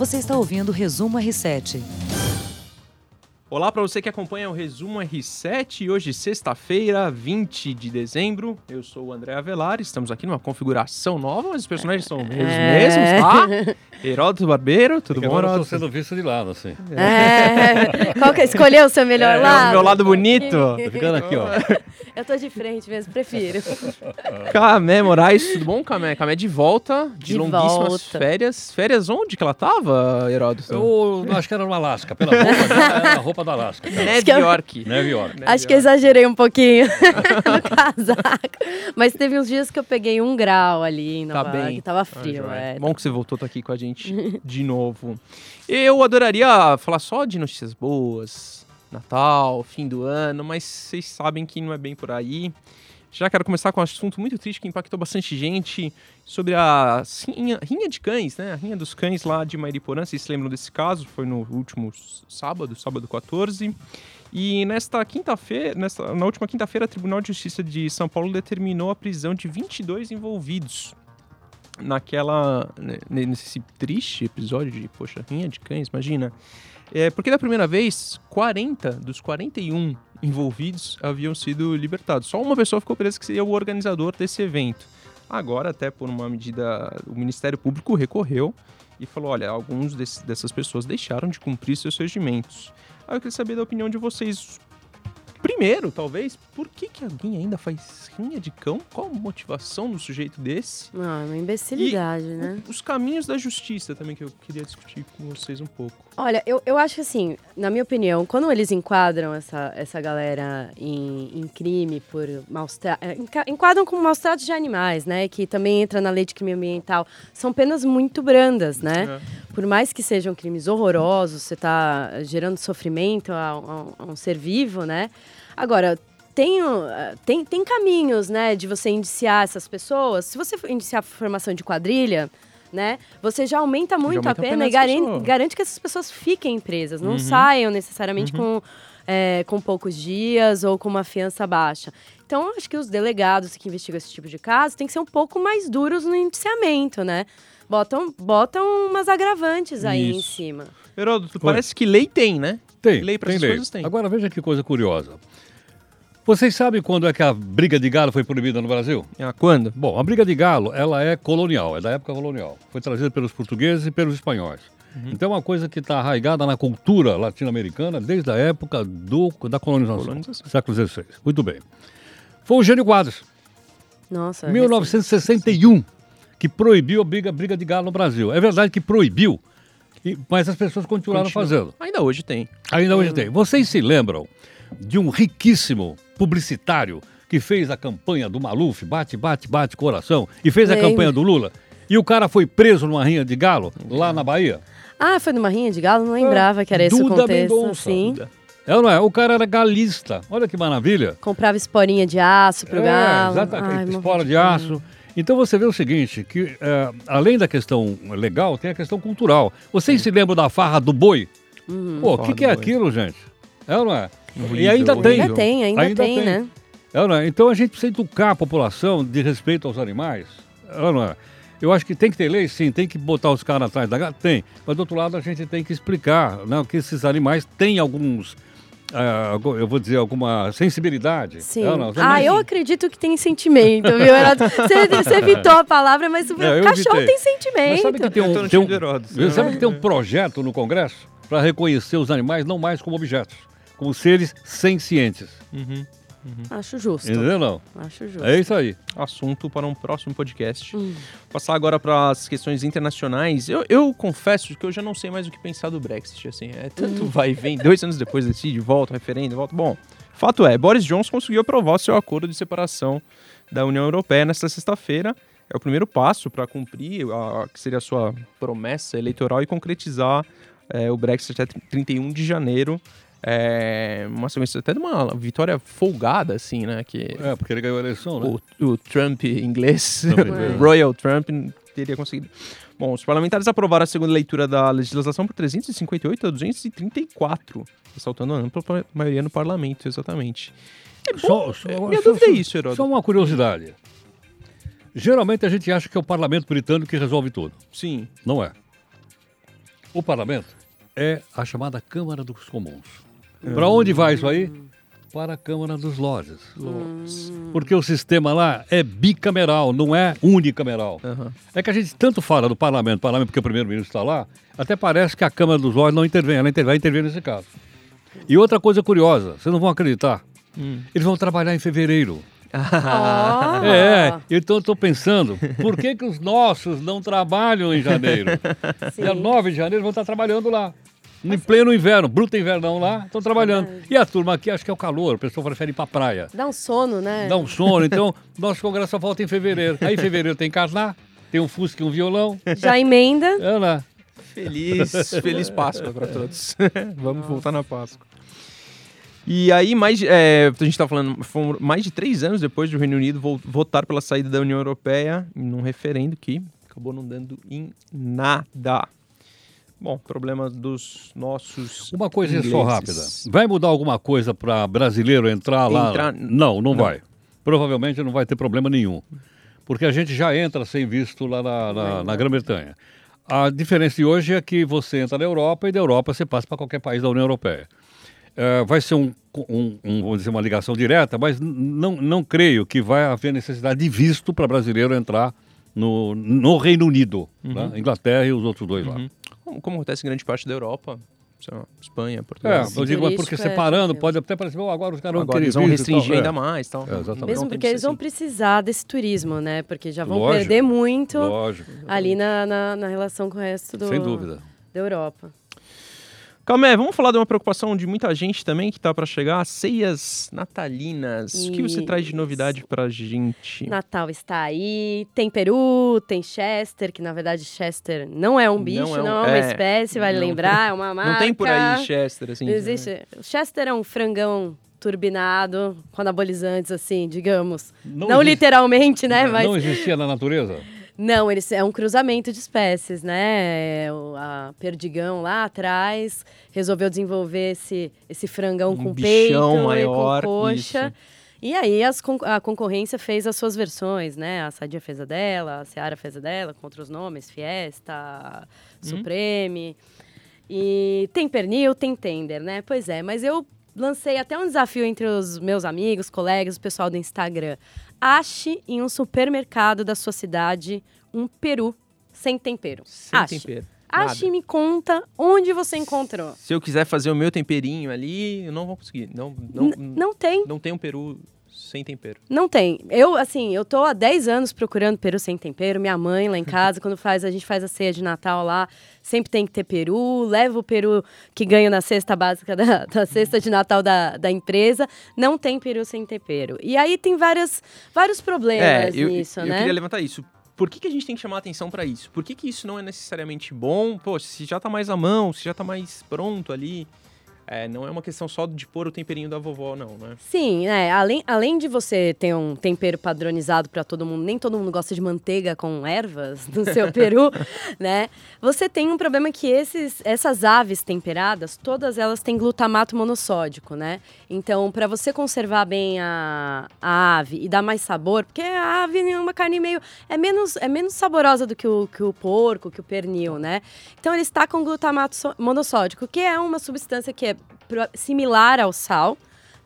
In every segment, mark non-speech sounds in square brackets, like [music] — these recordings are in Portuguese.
Você está ouvindo o Resumo R7. Olá para você que acompanha o Resumo R7 e hoje sexta-feira, 20 de dezembro. Eu sou o André Avelar, estamos aqui numa configuração nova, mas os personagens são os É. mesmos, tá? [laughs] Heródoto Barbeiro, tudo Porque bom, agora eu tô Heródoto? sendo visto de lado, assim. É. [laughs] Qual que é? Escolheu o seu melhor É, lado? o meu lado bonito. [laughs] Tô ficando aqui, ó. Eu tô de frente mesmo, prefiro. Camé Moraes, tudo bom, Camé? Camé de volta, de, De longuíssimas volta. férias. Férias onde que ela tava, Heródoto? Eu acho que era no Alasca, pela roupa, era a roupa do Alasca. Neve York. Neve York. Acho que eu exagerei um pouquinho [laughs] no casaco. Mas teve uns dias que eu peguei um grau ali em Nova Tá bem. York, tava Ah, frio. é. Bom que você voltou tá aqui com a gente [laughs] de novo. Eu adoraria falar só de notícias boas, Natal, fim do ano, mas vocês sabem que não é bem por aí. Já quero começar com um assunto muito triste que impactou bastante gente sobre a rinha, rinha de cães, né? A rinha dos cães lá de Mairiporã. Vocês se lembram desse caso? Foi no último sábado, sábado 14. E nesta quinta-feira, na última quinta-feira, o Tribunal de Justiça de São Paulo determinou a prisão de 22 envolvidos naquela nesse triste episódio de poxa rinha de cães imagina é porque da primeira vez 40 dos 41 envolvidos haviam sido libertados. Só uma pessoa ficou presa que seria o organizador desse evento. Agora até por uma medida o Ministério Público recorreu e falou olha alguns desse- dessas pessoas deixaram de cumprir seus regimentos. Aí eu queria saber da opinião de vocês Primeiro, talvez, por que, que alguém ainda faz rinha de cão? Qual a motivação do sujeito desse? Não, é uma imbecilidade, né? Os caminhos da justiça também que eu queria discutir com vocês um pouco. Olha, eu, eu acho que assim, na minha opinião, quando eles enquadram essa, essa galera em, em crime por maus enca- enquadram como maus tratos de animais, né? Que também entra na lei de crime ambiental. São penas muito brandas, né? Por mais que sejam crimes horrorosos, você está gerando sofrimento a, a- a um ser vivo, né? Agora, tem, eh, tem, tem caminhos, né, de você indiciar essas pessoas. Se você indiciar por formação de quadrilha, né, você já aumenta muito aumenta a a pena pena e dessa garan- pessoa. garante que essas pessoas fiquem presas, não Uhum. saiam necessariamente com, eh, com poucos dias ou com uma fiança baixa. Então, acho que os delegados que investigam esse tipo de caso têm que ser um pouco mais duros no indiciamento, né? Botam, botam umas agravantes aí em Isso. cima. Heródoto, parece que lei tem, né? Tem, Lei tem essas lei. coisas tem. Agora veja que coisa curiosa. Vocês sabem quando é que a briga de galo foi proibida no Brasil? Ah, quando? Bom, a briga de galo, ela é colonial, é da época colonial. Foi trazida pelos portugueses e pelos espanhóis. Então é uma coisa que está arraigada na cultura latino-americana desde a época do, da colonização, Colonização. século XVI. Muito bem. Foi o Gênio Quadros, Nossa. é 1961, que proibiu a briga, briga de galo no Brasil. É verdade que proibiu, e- mas as pessoas continuaram Continua. fazendo. Ainda hoje tem. Ainda hoje tem. Vocês se lembram de um riquíssimo publicitário que fez a campanha do Maluf, bate, bate, bate coração, e fez a Lembro. campanha do Lula? E o cara foi preso numa rinha de galo, lá na Bahia? Ah, foi numa rinha de galo? Não lembrava que era esse o Duda contexto. Mendonça. Sim. É ou não é? O cara era galista. Olha que maravilha. Comprava esporinha de aço pro É, galo. exatamente. Ai, Espora de aço. Então você vê o seguinte, que é, além da questão legal, tem a questão cultural. Vocês se lembram da farra do boi? Pô, o que, que é boi. aqui, gente? É ou não é? Horrível, e ainda tem. Ainda tem, ainda, Ainda tem, tem. né? É ou não é? Então a gente precisa educar a população de respeito aos animais. É ou não é? Eu acho que tem que ter lei, sim, tem que botar os caras atrás da gata, tem. Mas do outro lado a gente tem que explicar né, que esses animais têm alguns, algu- eu vou dizer, alguma sensibilidade. Sim. Ou não? Ah, eu acredito que tem sentimento, viu? Você, você [laughs] evitou a palavra, mas o É, eu cachorro evitei. tem sentimento. Mas sabe que tem Eu um, tem um, sabe que tem um projeto no Congresso para reconhecer os animais não mais como objetos, como seres sencientes. Uhum. Acho justo. Entendeu não? Acho justo. É isso aí. Assunto para um próximo podcast. Hum. Passar agora para as questões internacionais. Eu, eu confesso que eu já não sei mais o que pensar do Brexit. Assim, é tanto vai e vem. Dois anos depois decide, volta, referendo, volta. Bom, fato é, Boris Johnson conseguiu aprovar seu acordo de separação da União Europeia nesta sexta-feira. É o primeiro passo para cumprir a, que seria a sua promessa eleitoral e concretizar é, o Brexit até 31 de janeiro. É, uma sequência até de uma vitória folgada, assim, né? Que É, porque ele ganhou a eleição, né? o, o Trump inglês, o. [laughs] Royal Trump, teria conseguido. Bom, os parlamentares aprovaram a segunda leitura da legislação por 358 a 234, ressaltando a ampla maioria no parlamento, exatamente. É bom, Só, só, minha só- dúvida é isso, Heródoto. Só uma curiosidade. Geralmente a gente acha que é o parlamento britânico que resolve tudo. Sim. Não é. O parlamento é a chamada Câmara dos Comuns. Para onde vai isso aí? Para a Câmara dos Lordes. Porque o sistema lá é bicameral, não é unicameral. Aham. É que a gente tanto fala do parlamento, parlamento porque o primeiro-ministro está lá, até parece que a Câmara dos Lordes não intervém, ela intervém, vai intervir nesse caso. E outra coisa curiosa, vocês não vão acreditar, Hum. eles vão trabalhar em fevereiro. Ó. É, então eu estou pensando, por que, que os nossos não trabalham em janeiro? [laughs] Sim. Dia 9 de janeiro vão estar trabalhando lá. Em pleno inverno, bruto invernão lá, estão trabalhando. E a turma aqui acho que é o calor, o pessoal prefere ir para a praia. Dá um sono, né? Dá um sono, então [laughs] nosso congresso só volta em fevereiro. Aí em fevereiro tem carná, tem um fusca e um violão. Já emenda. É lá. Feliz, [laughs] feliz Páscoa para todos. [laughs] Vamos voltar na Páscoa. E aí, mais, é, a gente está falando, foram mais de três anos depois do Reino Unido vo- votar pela saída da União Europeia num referendo que acabou não dando em nada. Bom, problema dos nossos. Uma coisinha só rápida. Vai mudar alguma coisa para brasileiro entrar lá? Entrar- Não, não, Não. vai. Provavelmente não vai ter problema nenhum. Porque a gente já entra sem visto lá na, na- na Grã-Bretanha. A diferença de hoje é que você entra na Europa e da Europa você passa para qualquer país da União Europeia. É, vai ser um, um- um, vamos dizer, uma ligação direta, mas não, não creio que vai haver necessidade de visto para brasileiro entrar no, no Reino Unido, né? Inglaterra e os outros dois lá. Uhum. Como, como acontece em grande parte da Europa, sei lá, Espanha, É, Portugal. eu digo, mas porque é separando, tranquilo. pode até parecer, "Oh, agora os caras vão Agora eles vão visto e tal." restringir É. ainda mais. Tal. É, exatamente. Mesmo porque eles vão precisar desse turismo, né? Porque já vão Lógico. perder muito Lógico, ali na, na, na relação com o resto do, sem dúvida. da Europa. Calma, vamos falar de uma preocupação de muita gente também que tá para chegar, ceias natalinas. O que você traz de Isso. novidade pra gente? Natal está aí, tem Peru, tem Chester, que na verdade Chester não é um Não bicho, é não um- é, uma é, espécie, vale não lembrar, é [laughs] uma marca. Não tem por aí Chester, assim. Não existe. O Chester é um frangão turbinado, com anabolizantes, assim, digamos. Não Não, existe- literalmente, né? Mas Não existia na natureza? [laughs] Não, eles, é um cruzamento de espécies, né? É, A Perdigão lá atrás resolveu desenvolver esse, esse frangão Um com peito maior, e com coxa. isso. E aí as a concorrência fez as suas versões, né? A Sadia fez a dela, a Seara fez a dela, com outros nomes, Fiesta, Supreme. E tem pernil, tem tender, né? Pois é, mas eu lancei até um desafio entre os meus amigos, colegas, o pessoal do Instagram. Ache em um supermercado da sua cidade um peru sem tempero. Sem Ache. tempero. Ache e me conta onde você encontrou. Se eu quiser fazer o meu temperinho ali, eu não vou conseguir. Não, não, N- não tem. não tem um peru sem tempero. Não tem. Eu, assim, eu tô há 10 anos procurando peru sem tempero. Minha mãe lá em [laughs] casa, quando faz, a gente faz a ceia de Natal lá, sempre tem que ter peru. Leva o peru que ganho na cesta básica da, [laughs] da cesta de Natal da, da empresa. Não tem peru sem tempero. E aí tem várias, vários problemas É, eu, nisso, eu né? queria levantar isso. Por que, que a gente tem que chamar atenção pra isso? Por que, que isso não é necessariamente bom? Pô, se já tá mais à mão, se já tá mais pronto ali. É, não é uma questão só de pôr o temperinho da vovó, não, né? Sim, né? Além, além de você ter um tempero padronizado para todo mundo, nem todo mundo gosta de manteiga com ervas no seu [laughs] peru, né? Você tem um problema que esses, essas aves temperadas, todas elas têm glutamato monossódico, né? Então, para você conservar bem a, a ave e dar mais sabor, porque a ave é uma carne meio é menos é menos saborosa do que o, que o porco, que o pernil, né? Então, ele está com glutamato monossódico, que é uma substância que é similar ao sal,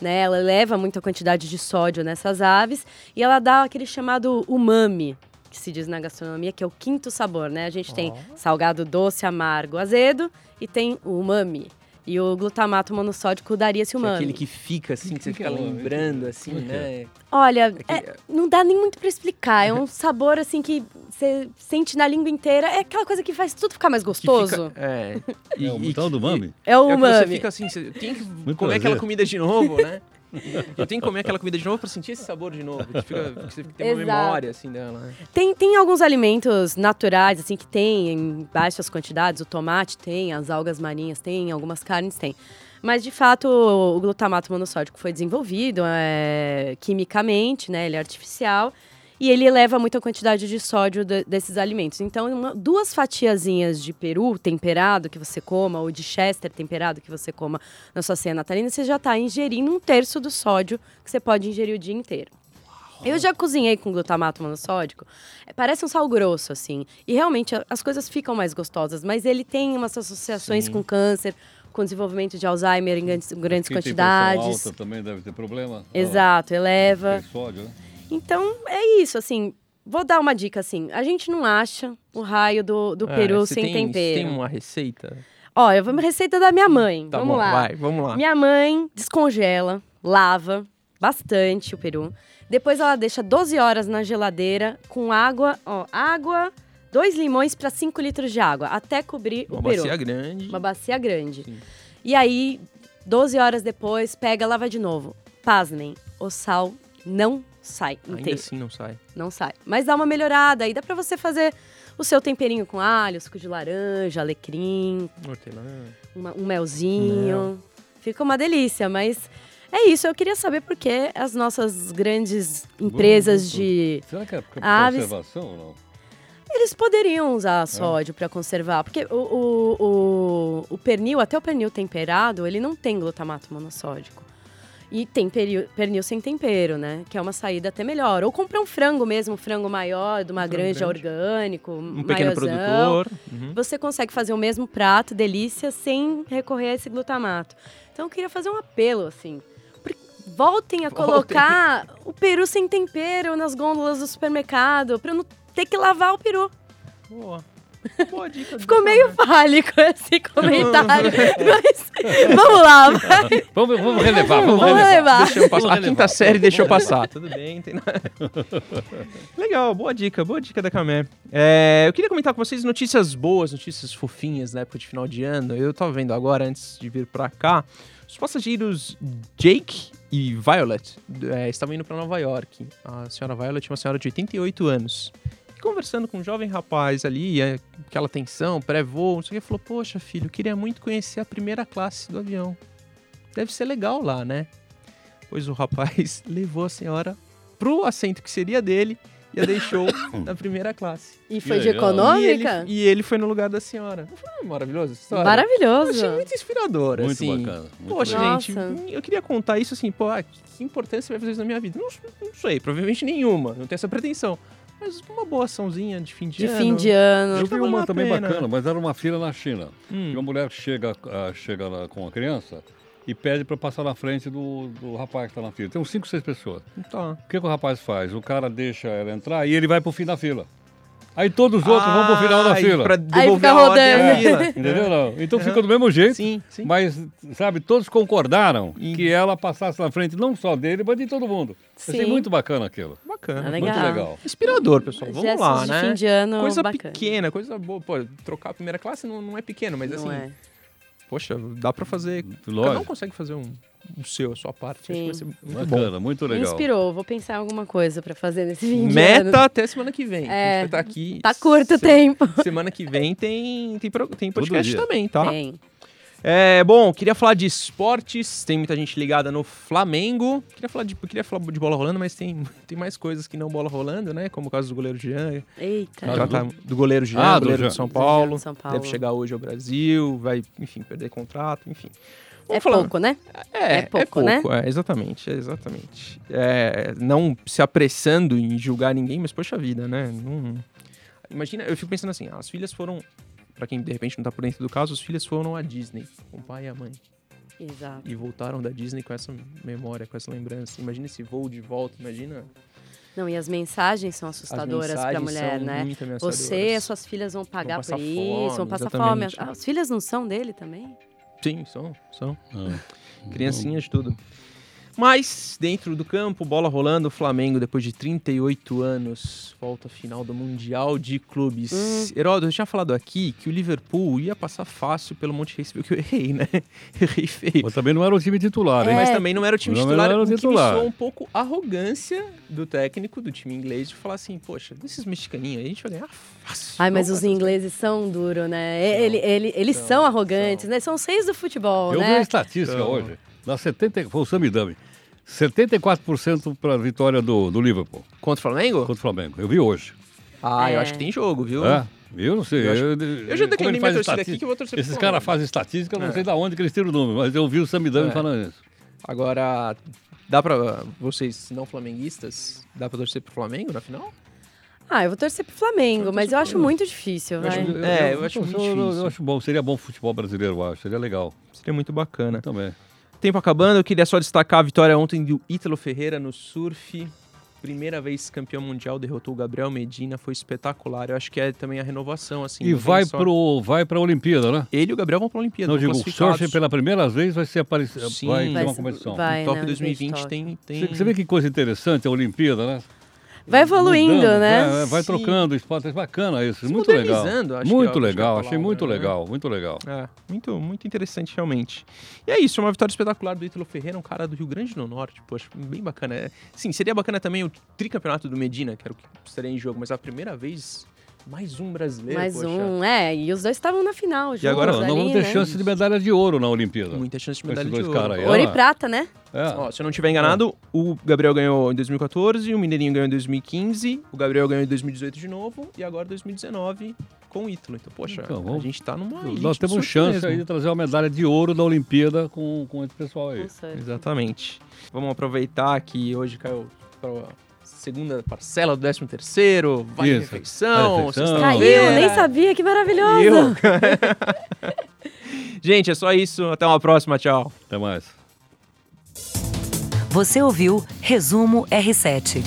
né? Ela eleva muito a quantidade de sódio nessas aves e ela dá aquele chamado umami, que se diz na gastronomia, que é o quinto sabor, né? A gente tem salgado, doce, amargo, azedo e tem o umami. E o glutamato monossódico daria esse Que é umami. aquele que fica assim, que você que fica é o- lembrando, assim, é que né? Olha, que- é, não dá nem muito pra explicar. É um [laughs] sabor assim que você sente na língua inteira. É aquela coisa que faz tudo ficar mais Que gostoso. fica- é. E, É o tal do que- mami? É o É que você fica assim, você tem que Muito comer prazer. aquela comida de novo, né? [laughs] [laughs] Eu tenho que comer aquela comida de novo pra sentir esse sabor de novo. Que, fica, que você tem uma Exato. memória, assim, dela. né? Tem, tem alguns alimentos naturais, assim, que tem em baixas quantidades. O tomate tem, as algas marinhas tem, algumas carnes tem. Mas, de fato, o glutamato monossódico foi desenvolvido é, quimicamente, né? Ele é artificial. E ele eleva muito a quantidade de sódio de- desses alimentos. Então, uma- duas fatiazinhas de peru temperado que você coma, ou de chester temperado que você coma na sua ceia natalina, você já está ingerindo um terço do sódio que você pode ingerir o dia inteiro. Eu já cozinhei com glutamato monossódico. É, Parece um sal grosso, assim. E realmente as coisas ficam mais gostosas. Mas ele tem umas associações Sim. com câncer, com desenvolvimento de Alzheimer em grandes, grandes Quem tem quantidades. alta também deve ter problema. Exato, eleva. tem sódio, né? Então, é isso, assim. Vou dar uma dica, assim. A gente não acha o raio do, do É, peru sem tem, tempero. Você tem uma receita? Olha, vamos receita da minha mãe. Tá vamos bom, lá. vai, vamos lá. Minha mãe descongela, lava bastante o peru. Depois ela deixa 12 horas na geladeira com água, ó, água, dois limões para 5 litros de água, até cobrir Uma o peru. bacia grande. Uma bacia grande. Sim. E aí, 12 horas depois, pega, lava de novo. Pasmem, o sal não sai Ainda inteiro. assim não sai. Não sai. Mas dá uma melhorada. Aí dá pra você fazer o seu temperinho com alho, suco de laranja, alecrim, Hortelã. uma- um melzinho. Fica uma delícia, mas é isso. Eu queria saber por que as nossas grandes empresas de. Será que é por Aves. conservação ou não? Eles poderiam usar sódio pra conservar, porque o, o, o, o pernil, até o pernil temperado, ele não tem glutamato monossódico. E tem peri- pernil sem tempero, né? Que é uma saída até melhor. Ou comprar um frango mesmo, um frango maior, de uma frango granja grande. orgânico, Um pequeno produtor. Uhum. Você consegue fazer o mesmo prato, delícia, sem recorrer a esse glutamato. Então eu queria fazer um apelo, assim. Voltem a Voltem. colocar o peru sem tempero nas gôndolas do supermercado, pra eu não ter que lavar o peru. Boa. Boa dica. Ficou meio fálico esse comentário. [laughs] mas vamos lá, vai. Vamos, vamos relevar, vamos, Vamos relevar. relevar. Deixa eu passar. A quinta relevar. série deixou passar. Tudo bem, tem nada. Legal, boa dica, boa dica da Camé. É, eu queria comentar com vocês notícias boas, notícias fofinhas na época de final de ano. Eu tava vendo agora, antes de vir pra cá, os passageiros Jake e Violet é, estavam indo pra Nova York. A senhora Violet é uma senhora de 88 anos. Conversando com um jovem rapaz ali, é, aquela tensão, pré-voo, não sei o que, falou: Poxa, filho, eu queria muito conhecer a primeira classe do avião. Deve ser legal lá, né? Pois o rapaz [laughs] levou a senhora pro assento que seria dele e a deixou [coughs] na primeira classe. E foi de legal. E ele, econômica? e ele foi no lugar da senhora. Foi maravilhoso essa história? Eu Maravilhoso. achei muito inspirador, Muito assim. bacana. Muito Poxa, legal. gente, Nossa. eu queria contar isso assim, pô, ah, que importância vai fazer isso na minha vida? Não, não sei, provavelmente nenhuma, não tenho essa pretensão. Mas uma boa açãozinha de fim de, De ano. fim de ano. Eu vi uma a também pena. bacana, mas era uma fila na China. Hum. E uma mulher chega, ah, chega lá com a criança e pede para passar na frente do, do rapaz que está na fila. Tem uns 5, 6 pessoas. Tá. O que, que o rapaz faz? O cara deixa ela entrar e ele vai pro fim da fila. Aí todos os outros vão pro final da Ah, fila. Pra Aí devolver fica rodando. fila. [laughs] Entendeu? Não? Então fica do mesmo jeito. Sim, sim. Mas, sabe, todos concordaram E- que ela passasse na frente não só dele, mas de todo mundo. Achei Sim. muito bacana aquilo. Bacana. Ah, legal. Muito legal. Inspirador, pessoal. Vamos Gestos lá, de né? fim de ano coisa bacana. pequena, coisa boa. Pô, trocar a primeira classe não, não é pequeno, mas Não assim, é. Poxa, dá pra fazer. Cada um Lógico. consegue fazer um, um seu, a sua parte. Acho que vai ser muito bom. Bacana, muito Me legal. inspirou. Vou pensar em alguma coisa pra fazer nesse ano. Meta até semana que vem. É, A gente vai tá aqui. Tá curto o se- tempo. Semana que vem tem, tem, tem podcast também, tá? Tem. É, bom, queria falar de esportes, tem muita gente ligada no Flamengo. Queria falar de, queria falar de bola rolando, mas tem, [laughs] tem mais coisas que não bola rolando, né? Como o caso do goleiro Jean, Eita. Ah, já do- tá- do goleiro Jean, Ah, do goleiro Jean. de São Do Paulo. São Paulo. Deve chegar hoje ao Brasil, vai, enfim, perder contrato, enfim. É Vamos falar- pouco, né? É, É pouco, né? é, exatamente, exatamente. É, não se apressando em julgar ninguém, mas poxa vida, né? Não- Imagina, eu fico pensando assim, as filhas foram, pra quem de repente não tá por dentro do caso, as filhas foram à Disney, com o pai e a mãe, Exato. e voltaram da Disney com essa memória, com essa lembrança. Imagina esse voo de volta, imagina. Não, e as mensagens são as assustadoras pra mensagens mulher, são né? Você e as suas filhas vão pagar passar por isso, vão passar exatamente. fome. Ah, As filhas não são dele também? Sim, são, são. Ah. [laughs] Criancinhas de tudo. Mas, dentro do campo, bola rolando, o Flamengo, depois de 38 anos, volta à final do Mundial de Clubes. Hum. Heródoto, eu tinha falado aqui que o Liverpool ia passar fácil pelo Monte Rei, você viu que eu errei, né? [laughs] errei feio. Mas também não era o time titular, hein? Mas É. também não era o time Não titular, era o que titular. me soou um pouco arrogância do técnico do time inglês de falar assim, poxa, desses mexicaninhos aí, a gente vai ganhar fácil. Ai, mas os ingleses são duros, né? Ele, ele, eles São, são arrogantes, são. né? São seis do futebol, Eu vi a né? estatística Então- hoje. Na 70, foi o Samidami. 74% para a vitória do, do Liverpool Contra o Flamengo? contra o Flamengo. Eu vi hoje. Ah, eu É. acho que tem jogo, viu? É? Eu não sei. Eu acho- Eu, Eu já declinei minha torcida aqui que eu vou torcer Esses caras fazem estatística, eu não É. sei de onde que eles tiram o número, mas eu vi o Samidami É. falando isso. Agora, Dá pra vocês não flamenguistas, dá pra torcer pro Flamengo na final? Ah, eu vou torcer pro Flamengo, mas eu acho muito difícil, Eu acho muito- É, eu acho eu, muito eu- difícil. eu acho bom, seria bom futebol brasileiro, eu acho, seria legal. Seria muito bacana. Também. Tempo acabando, eu queria só destacar a vitória ontem do Ítalo Ferreira no surf. Primeira vez campeão mundial, derrotou o Gabriel Medina, foi espetacular. Eu acho que é também a renovação, assim. E vai, só- pro, vai pra Olimpíada, né? Ele e o Gabriel vão pra Olimpíada. Não, digo, o surf pela primeira vez vai ser aparecido, Sim. vai ter Vai uma ser- competição. vai. Em Tóquio né, 2020 Tóquio. tem, tem... Você, você vê que coisa interessante a Olimpíada, né? Vai evoluindo, Mudando, né? é, vai Sim. trocando esporte, é bacana isso, Se muito legal. é- Muito acho que é legal, achei muito né? legal, muito legal. É, muito, muito interessante, realmente. E é isso, uma vitória espetacular do Ítalo Ferreira, um cara do Rio Grande do Norte, poxa, bem bacana. É, sim, seria bacana também o tricampeonato do Medina, que era o que estaria em jogo, mas a primeira vez, mais um brasileiro, Mais poxa. um, é, e os dois estavam na final, juntos agora Não, ali, não vamos ter né? chance de medalha de ouro na Olimpíada. Muita chance de medalha de dois ouro. caras aí, Ouro e prata, né? É. Ó, se eu não estiver enganado, o Gabriel ganhou em 2014, o Mineirinho ganhou em 2015, o Gabriel ganhou em 2018 de novo e agora 2019 com o Ítalo. Então, poxa, Então, vamos- a gente tá numa Nós temos chance mesmo. aí de trazer uma medalha de ouro da Olimpíada com, com esse pessoal aí. Exatamente. Vamos aproveitar que hoje caiu para a segunda parcela do 13 terceiro, vale Isso, refeição, refeição. Caiu, nem sabia, que maravilhoso. [laughs] Gente, é só isso. Até uma próxima. Tchau. Até mais. Você ouviu Resumo R7.